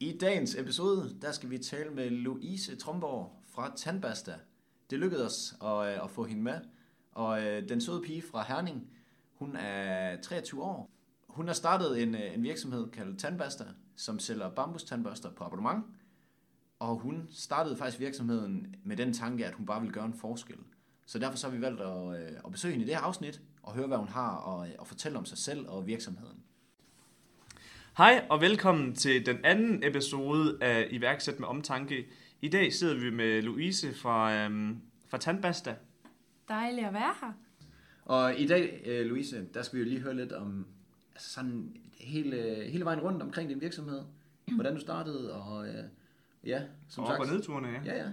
I dagens episode, der skal vi tale med Louise Tromborg fra Tandbasta. Det lykkedes os at, øh, at få hende med, og øh, den søde pige fra Herning, hun er 23 år. Hun har startet en, øh, en virksomhed kaldet Tandbasta, som sælger bambustandbørster på abonnement. Og hun startede faktisk virksomheden med den tanke, at hun bare ville gøre en forskel. Så derfor så har vi valgt at, at besøge hende i det her afsnit, og høre, hvad hun har at, at fortælle om sig selv og virksomheden. Hej og velkommen til den anden episode af Iværksæt med Omtanke. I dag sidder vi med Louise fra, øhm, fra Tandbasta. Dejligt at være her. Og i dag, øh, Louise, der skal vi jo lige høre lidt om altså sådan hele, hele vejen rundt omkring din virksomhed. Hvordan du startede, og øh, ja, som og sagt. Og nedturene, ja. Ja, ja.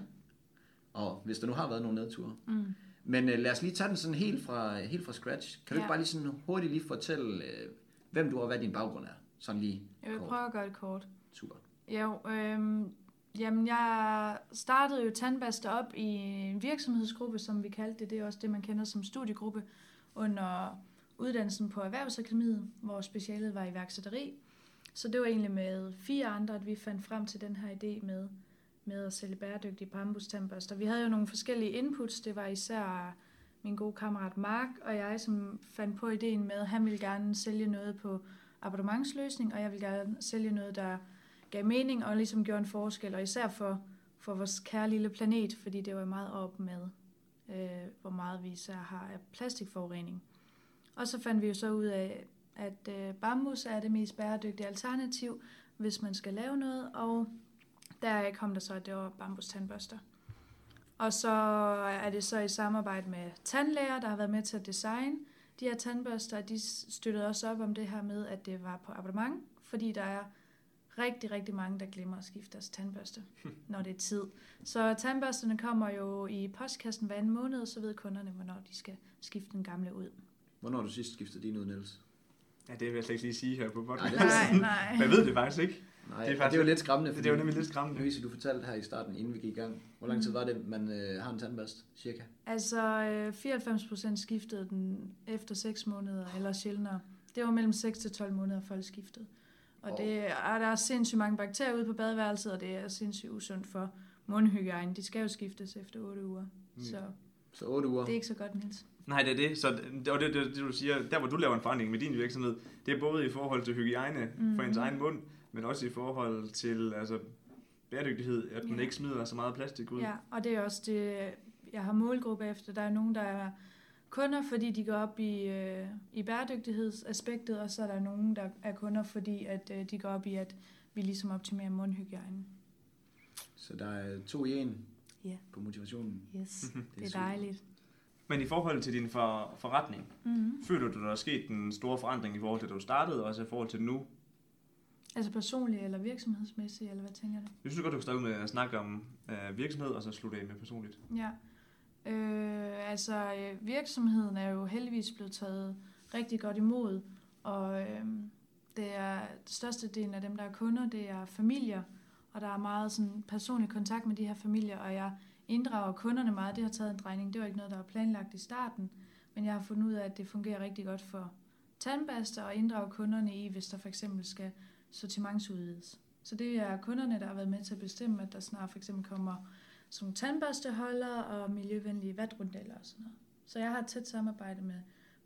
Og hvis der nu har været nogle nedture. Mm. Men øh, lad os lige tage den sådan helt fra, helt fra scratch. Kan du ja. ikke bare lige sådan hurtigt lige fortælle, øh, hvem du er og hvad din baggrund er? Sådan lige Jeg vil kort. prøve at gøre det kort. Super. Jo, øhm, jamen jeg startede jo Tandbaster op i en virksomhedsgruppe, som vi kaldte det. Det er også det, man kender som studiegruppe under uddannelsen på Erhvervsakademiet, hvor specialet var iværksætteri. Så det var egentlig med fire andre, at vi fandt frem til den her idé med, med at sælge bæredygtige bambustandbørster. Vi havde jo nogle forskellige inputs. Det var især min gode kammerat Mark og jeg, som fandt på ideen med, at han ville gerne sælge noget på abonnementsløsning, og jeg vil gerne sælge noget, der gav mening og ligesom gjorde en forskel, og især for, for vores kære lille planet, fordi det var meget op med, øh, hvor meget vi især har af plastikforurening. Og så fandt vi jo så ud af, at øh, bambus er det mest bæredygtige alternativ, hvis man skal lave noget, og der kom der så, at det var bambus tandbørster. Og så er det så i samarbejde med tandlæger, der har været med til at designe de her tandbørster, de støttede også op om det her med, at det var på abonnement, fordi der er rigtig, rigtig mange, der glemmer at skifte deres tandbørste, når det er tid. Så tandbørsterne kommer jo i postkassen hver anden måned, så ved kunderne, hvornår de skal skifte den gamle ud. Hvornår har du sidst skiftet din ud, Niels? Ja, det vil jeg slet ikke lige sige her på podcast. Nej, nej. jeg ved det faktisk ikke. Nej, det er, faktisk, det er jo lidt skræmmende. Det er jo nemlig lidt skræmmende. Louise, du fortalte her i starten, inden vi gik i gang. Hvor lang tid mm. var det, man øh, har en tandbørste, cirka? Altså, øh, 94 procent skiftede den efter 6 måneder, eller sjældnere. Det var mellem 6 til 12 måneder, folk skiftede. Og oh. det, er, der er sindssygt mange bakterier ude på badeværelset, og det er sindssygt usundt for mundhygiejne. De skal jo skiftes efter 8 uger. Mm. Så, så 8 uger? Det er ikke så godt, Niels. Nej, det er det. Så og det, det, det, du siger, der hvor du laver en forandring med din virksomhed, det er både i forhold til hygiejne mm. for ens egen mund, men også i forhold til altså, bæredygtighed, at man ja. ikke smider så meget plastik ud. Ja, og det er også det, jeg har målgruppe efter. Der er nogen, der er kunder, fordi de går op i, øh, i bæredygtighedsaspektet, og så er der nogen, der er kunder, fordi at øh, de går op i, at vi ligesom optimerer mundhygiejnen. Så der er to i en ja. på motivationen. Yes, det er, det er dejligt. Men i forhold til din for, forretning, mm-hmm. føler du, at der er sket en stor forandring i forhold til, da du startede, og også i forhold til nu? Altså personligt eller virksomhedsmæssigt, eller hvad tænker du? Jeg synes godt, du kan starte med at snakke om øh, virksomhed, og så slutte af med personligt. Ja. Øh, altså, øh, virksomheden er jo heldigvis blevet taget rigtig godt imod, og øh, det er største del af dem, der er kunder, det er familier, og der er meget sådan personlig kontakt med de her familier, og jeg inddrager kunderne meget. Det har taget en drejning. Det var ikke noget, der var planlagt i starten, men jeg har fundet ud af, at det fungerer rigtig godt for tandbaster og inddrage kunderne i, hvis der for eksempel skal sortimentsudvides. Så det er kunderne, der har været med til at bestemme, at der snart for eksempel kommer som nogle tandbørsteholder og miljøvenlige vatrundeller og sådan noget. Så jeg har et tæt samarbejde med,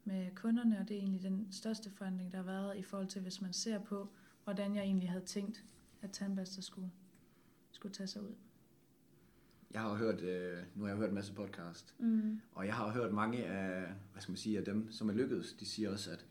med kunderne, og det er egentlig den største forandring, der har været i forhold til, hvis man ser på, hvordan jeg egentlig havde tænkt, at tandbørster skulle, skulle tage sig ud. Jeg har hørt, øh, nu har jeg hørt en masse podcast, mm. og jeg har hørt mange af, hvad skal man sige, af dem, som er lykkedes, de siger også, at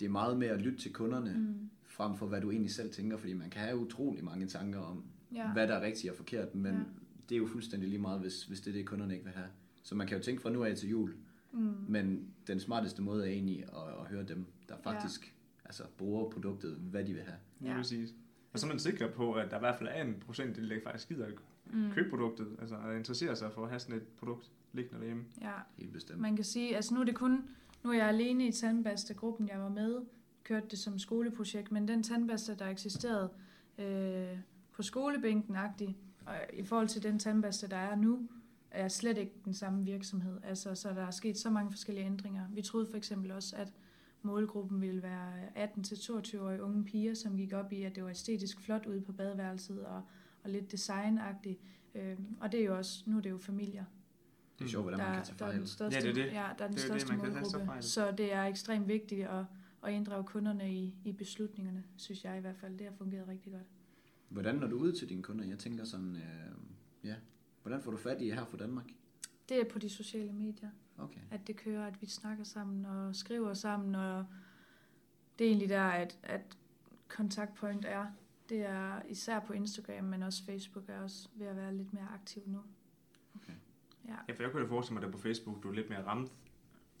det er meget mere at lytte til kunderne, mm frem for hvad du egentlig selv tænker, fordi man kan have utrolig mange tanker om, ja. hvad der er rigtigt og forkert, men ja. det er jo fuldstændig lige meget, hvis, hvis det er det, kunderne ikke vil have. Så man kan jo tænke fra nu af til jul, mm. men den smarteste måde er egentlig at, at høre dem, der faktisk ja. altså, bruger produktet, hvad de vil have. Ja, præcis. Og så er man sikker på, at der i hvert fald er en procent, der faktisk gider at mm. købe produktet, altså at interessere sig for at have sådan et produkt liggende derhjemme. Ja, helt bestemt. Man kan sige, altså nu er det kun, nu er jeg alene i tandbastegruppen, jeg var med, kørte det som skoleprojekt, men den tandbørste, der eksisterede øh, på skolebænken og i forhold til den tandbørste, der er nu, er slet ikke den samme virksomhed. Altså, så der er sket så mange forskellige ændringer. Vi troede for eksempel også, at målgruppen ville være 18-22-årige unge piger, som gik op i, at det var æstetisk flot ude på badeværelset og, og lidt designagtigt. Øhm, og det er jo også, nu er det jo familier, Det er sjovt, hvordan man kan tage der er fejl. den største, Ja, det er det. Ja, der er den Det er det, største tage målgruppe. fejl. Så det er ekstremt vigtigt at, at inddrage kunderne i, i beslutningerne, synes jeg i hvert fald. Det har fungeret rigtig godt. Hvordan når du ud til dine kunder? Jeg tænker sådan, øh, ja, hvordan får du fat i her fra Danmark? Det er på de sociale medier, Okay. at det kører, at vi snakker sammen og skriver sammen, og det er egentlig der, at, at kontaktpoint er. Det er især på Instagram, men også Facebook er også ved at være lidt mere aktiv nu. Okay. Ja. Ja, for jeg kunne da forestille mig, at på Facebook, du er lidt mere ramt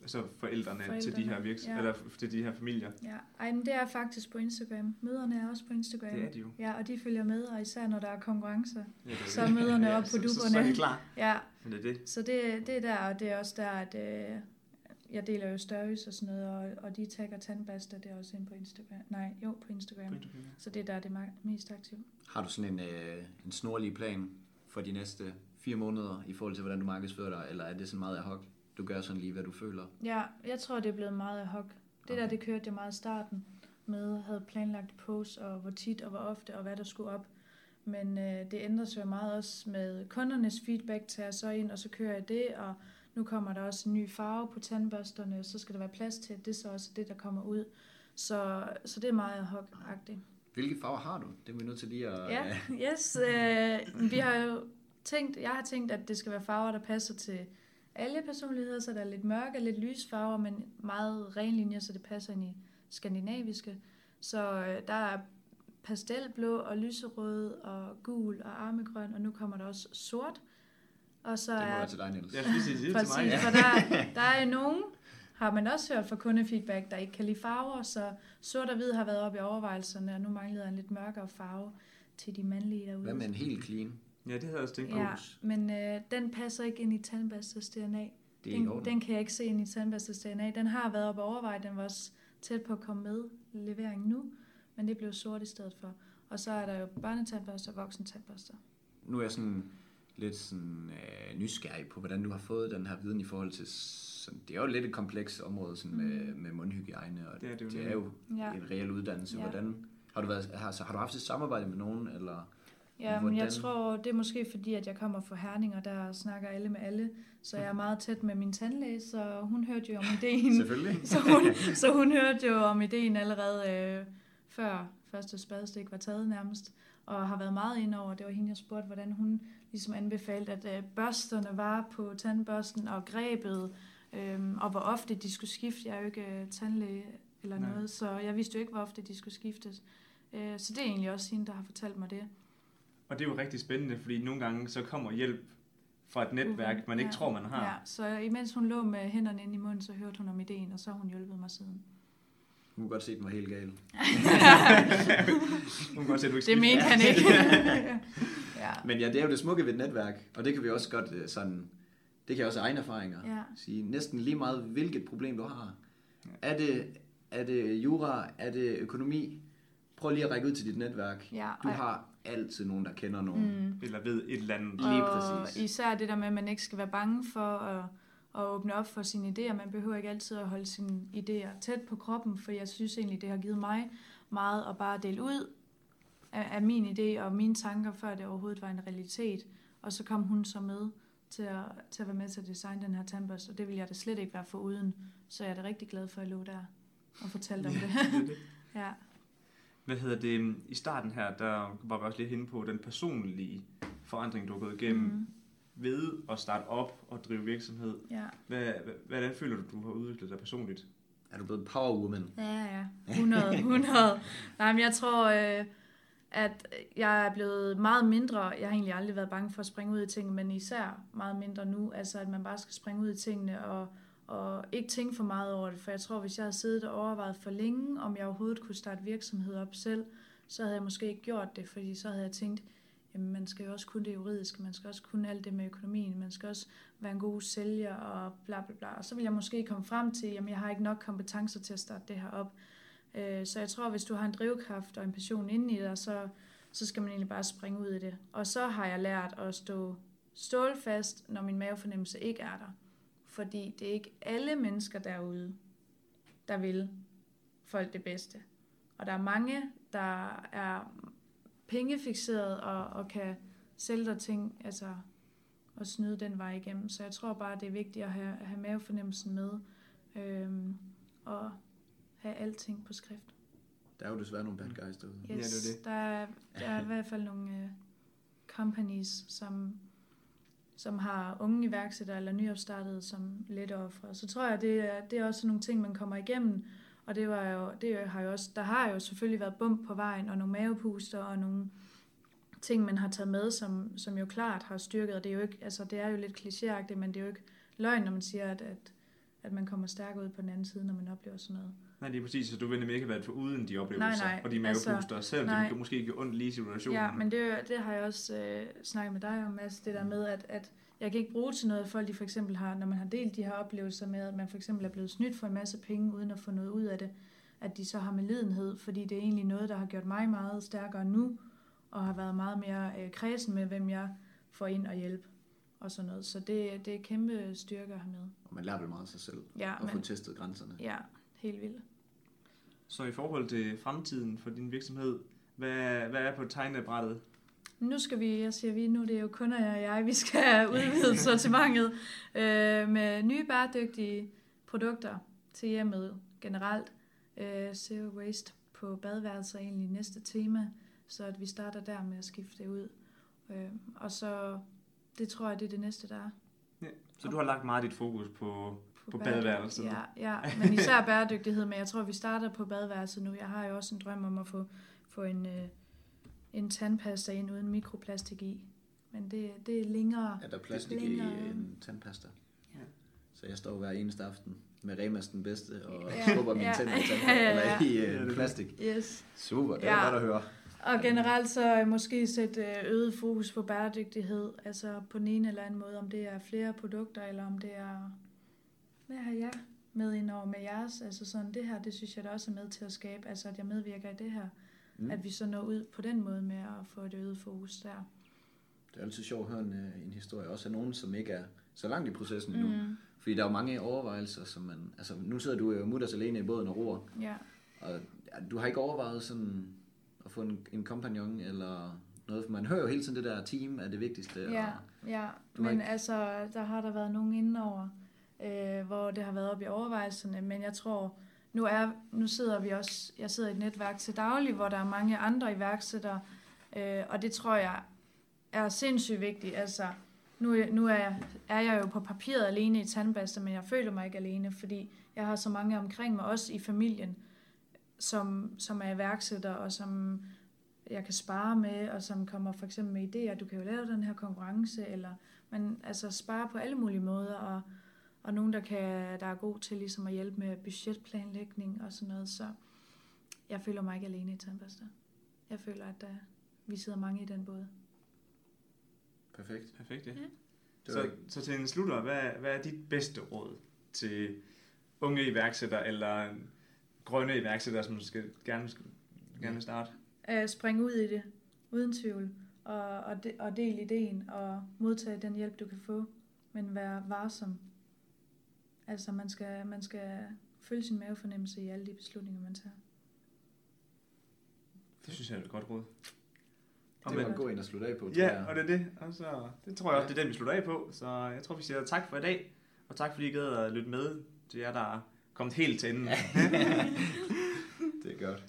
altså forældrene, forældrene til de her virks- ja. eller til de her familier. Ja, Ej, men det er faktisk på Instagram. Møderne er også på Instagram. Det er de jo. Ja, og de følger med, og især når der er konkurrencer. Ja, det er Så er det. møderne op på så, så, så, er de klar. Ja, Men det er det. så det, det er der, og det er også der, at øh, jeg deler jo stories og sådan noget, og, og de tagger tandbasta, det er også inde på Instagram. Nej, jo, på Instagram. Så det er der, det er mest aktivt. Har du sådan en, øh, en snorlig plan for de næste fire måneder i forhold til, hvordan du markedsfører dig, eller er det sådan meget ad hoc? Du gør sådan lige, hvad du føler. Ja, jeg tror, det er blevet meget ad hoc. Det okay. der, det kørte jeg meget i starten med, havde planlagt posts, og hvor tit og hvor ofte, og hvad der skulle op. Men øh, det ændrer sig jo meget også med kundernes feedback, tager jeg så ind, og så kører jeg det, og nu kommer der også en ny farve på tandbørsterne, så skal der være plads til, at det så også det, der kommer ud. Så, så det er meget ad hoc-agtigt. Hvilke farver har du? Det er vi nødt til lige at... Ja, øh, yes. Øh, vi har jo tænkt, jeg har tænkt, at det skal være farver, der passer til alle personligheder, så der er lidt mørke og lidt lys farver, men meget ren linjer, så det passer ind i skandinaviske. Så øh, der er pastelblå og lyserød og gul og armegrøn, og nu kommer der også sort. Og så Det må er være til dig, Niels. Jeg lige sige det til mig. Præcis, for der, der er nogen, har man også hørt fra kundefeedback, der ikke kan lide farver, så sort og hvid har været oppe i overvejelserne, og nu mangler en lidt mørkere farve til de mandlige derude. Hvad med en helt clean? Ja, det havde jeg også tænkt på. Ja, men øh, den passer ikke ind i tandbastes DNA. Det er den, den kan jeg ikke se ind i tandbastes DNA. Den har været oppe og overvejet, den var også tæt på at komme med levering nu, men det blev sort i stedet for. Og så er der jo børnetandbørster og voksentandbørster. Nu er jeg sådan lidt sådan, øh, nysgerrig på, hvordan du har fået den her viden i forhold til... Sådan, det er jo lidt et komplekst område sådan med, med mundhygiejne, og Det er det jo det er jo Mm. Ja. en reel uddannelse. Ja. Hvordan har du, været, har, så har du haft et samarbejde med nogen, eller... Ja, men jeg tror, det er måske fordi, at jeg kommer fra Herning, og der snakker alle med alle. Så jeg er meget tæt med min tandlæge, så hun hørte jo om ideen. Selvfølgelig. så, hun, så hun hørte jo om ideen allerede øh, før første spadestik var taget nærmest. Og har været meget ind over. Det var hende, jeg spurgte, hvordan hun ligesom anbefalede, at øh, børsterne var på tandbørsten og grebet. Øh, og hvor ofte de skulle skifte. Jeg er jo ikke øh, tandlæge eller Nej. noget, så jeg vidste jo ikke, hvor ofte de skulle skiftes. Øh, så det er egentlig også hende, der har fortalt mig det. Og det er jo rigtig spændende, fordi nogle gange så kommer hjælp fra et netværk, man ikke Ja. tror, man har. Ja, så imens hun lå med hænderne inde i munden, så hørte hun om ideen, og så har hun hjulpet mig siden. Hun kunne godt se, at den var helt gal. Hun kan godt se, at du ikke Det mente han ikke. ja. Men ja, det er jo det smukke ved et netværk, og det kan vi også godt øh, sådan... Det kan jeg også af egne erfaringer Ja. sige. Næsten lige meget, hvilket problem du har. Er det, er det jura? Er det økonomi? Prøv lige at række ud til dit netværk. Ja, Du og- har altid nogen, der kender nogen. Mm. Eller ved et eller andet. Lige og præcis. især det der med, at man ikke skal være bange for at, at åbne op for sine idéer. Man behøver ikke altid at holde sine idéer tæt på kroppen, for jeg synes egentlig, det har givet mig meget at bare dele ud af, af min idé og mine tanker, før det overhovedet var en realitet. Og så kom hun så med til at, til at være med til at designe den her tandbørste, og det ville jeg da slet ikke være for uden. Så jeg er da rigtig glad for, at jeg lå der og fortalte om det. Det det. ja. Hvad hedder det? I starten her, der var vi også lidt inde på den personlige forandring, du har gået igennem Mm. Ved at starte op og drive virksomhed. ja. Hvad, hvad, hvordan føler du, du har udviklet dig personligt? Er du blevet powerwoman? Ja, ja. 100, 100. Nej, men jeg tror, øh, at jeg er blevet meget mindre. Jeg har egentlig aldrig været bange for at springe ud i tingene, men især meget mindre nu. Altså, at man bare skal springe ud i tingene og, og ikke tænke for meget over det. For jeg tror, hvis jeg havde siddet og overvejet for længe, om jeg overhovedet kunne starte virksomhed op selv, så havde jeg måske ikke gjort det, fordi så havde jeg tænkt, jamen man skal jo også kunne det juridiske, man skal også kunne alt det med økonomien, man skal også være en god sælger og bla bla bla. Og så vil jeg måske komme frem til, jamen jeg har ikke nok kompetencer til at starte det her op. Øh, så jeg tror, hvis du har en drivkraft og en passion inde i dig, så, så skal man egentlig bare springe ud i det. Og så har jeg lært at stå stålfast, når min mavefornemmelse ikke er der. Fordi det er ikke alle mennesker derude, der vil folk det bedste. Og der er mange, der er pengefixeret og, og kan sælge dig ting, altså og snyde den vej igennem. Så jeg tror bare, det er vigtigt at have, have mavefornemmelsen med, øhm, og have alting på skrift. Der er jo desværre nogle bad guys derude. Yes, Ja, det er det. Der, er, der er i hvert fald nogle øh, companies, som, som har unge iværksættere eller nyopstartede som lette ofre. Så tror jeg, det er, det er også nogle ting, man kommer igennem. Og det var jo, det har jo også, der har jo selvfølgelig været bump på vejen, og nogle mavepuster, og nogle ting, man har taget med, som, som jo klart har styrket. Og det er jo ikke, altså det er jo lidt klichéagtigt, men det er jo ikke løgn, når man siger, at, at, at man kommer stærkere ud på den anden side, når man oplever sådan noget. Nej, det er præcis, så du vil nemlig ikke have været for uden de oplevelser Nej, nej, og de altså, mavepuster, selvom nej. det måske ikke ondt lige i situationen. Ja, men det, det har jeg også øh, snakket med dig om, Mads, det der med, at, at jeg kan ikke bruge til noget, folk de for eksempel har, når man har delt de her oplevelser med, at man for eksempel er blevet snydt for en masse penge, uden at få noget ud af det, at de så har med lidenhed, fordi det er egentlig noget, der har gjort mig meget stærkere nu, og har været meget mere øh, kredsen med, hvem jeg får ind og hjælpe, og sådan noget. Så det, det er kæmpe styrke at have med. Og man lærer vel meget af sig selv. Ja, og få testet grænserne. ja helt vildt. Så i forhold til fremtiden for din virksomhed, hvad, hvad er på tegnebrættet? Nu skal vi, jeg siger vi, nu det er jo kun jeg og jeg, vi skal udvide sortimentet øh, med nye bæredygtige produkter til hjemmet generelt. Øh, zero waste på badeværelser er egentlig næste tema, så at vi starter der med at skifte det ud. Øh, og så, det tror jeg, det er det næste, der er. Så du har lagt meget dit fokus på, på bæredygtighed. badeværelset? Ja, ja, men især bæredygtighed, men jeg tror, vi starter på badeværelset nu. Jeg har jo også en drøm om at få, få en, øh, en tandpasta ind uden mikroplastik i. Men det, det er længere. Er der plastik i Længere. en tandpasta? Ja. Så jeg står hver eneste aften med Remas den bedste og Ja. skubber mine Ja. tænder i Ja, ja, ja. i Ja, øh, er plastik. Yes. Super, det er Ja. godt at høre. Og generelt så øh, måske sætte øh, øget fokus på bæredygtighed, altså på den ene eller anden måde, om det er flere produkter, eller om det er, hvad har jeg med ind over med jeres, altså sådan det her, det synes jeg da også er med til at skabe, altså at jeg medvirker i det her, Mm. at vi så når ud på den måde med at få et øget fokus der. Det er altid sjovt at høre en, øh, en historie, også af nogen, som ikke er så langt i processen endnu. Mm. Fordi der er jo mange overvejelser, som man... Altså, nu sidder du jo mutters alene i båden og roer, Ja. og du har ikke overvejet sådan at få en, en kompagnon eller noget, for man hører jo hele tiden det der team er det vigtigste. Ja, Og, ja. Men ikke- altså, der har der været nogen indenover, øh, hvor det har været op i overvejelserne, men jeg tror, nu, er, nu sidder vi også, jeg sidder i et netværk til daglig, hvor der er mange andre iværksættere, øh, og det tror jeg er sindssygt vigtigt. Altså, nu, nu er, jeg, er jeg jo på papiret alene i tandbaster, men jeg føler mig ikke alene, fordi jeg har så mange omkring mig, også i familien, som, som er iværksættere, og som jeg kan spare med, og som kommer for eksempel med idéer. Du kan jo lave den her konkurrence, eller man altså spare på alle mulige måder, og, og nogen, der, kan, der er god til ligesom at hjælpe med budgetplanlægning og sådan noget. Så jeg føler mig ikke alene i tandpasta. Jeg føler, at der, vi sidder mange i den båd. Perfekt. Perfekt, ja. Ja. Så, så til en slutter, hvad, hvad er dit bedste råd til unge iværksættere eller grønne iværksættere, som skal, gerne, skal, gerne vil starte? Uh, spring ud i det, uden tvivl, og, og, de, og del ideen, og modtage den hjælp, du kan få, men vær varsom. Altså, man skal, man skal følge sin mavefornemmelse i alle de beslutninger, man tager. Det synes jeg er et godt råd. Og det var en god en at slutte af på, tror Ja, jeg. og det er det. Og så, det tror jeg også, det er den, vi slutter af på. Så jeg tror, vi siger tak for i dag. Og tak, fordi I gad at lytte med til jer, der er kommet helt til enden. det er godt.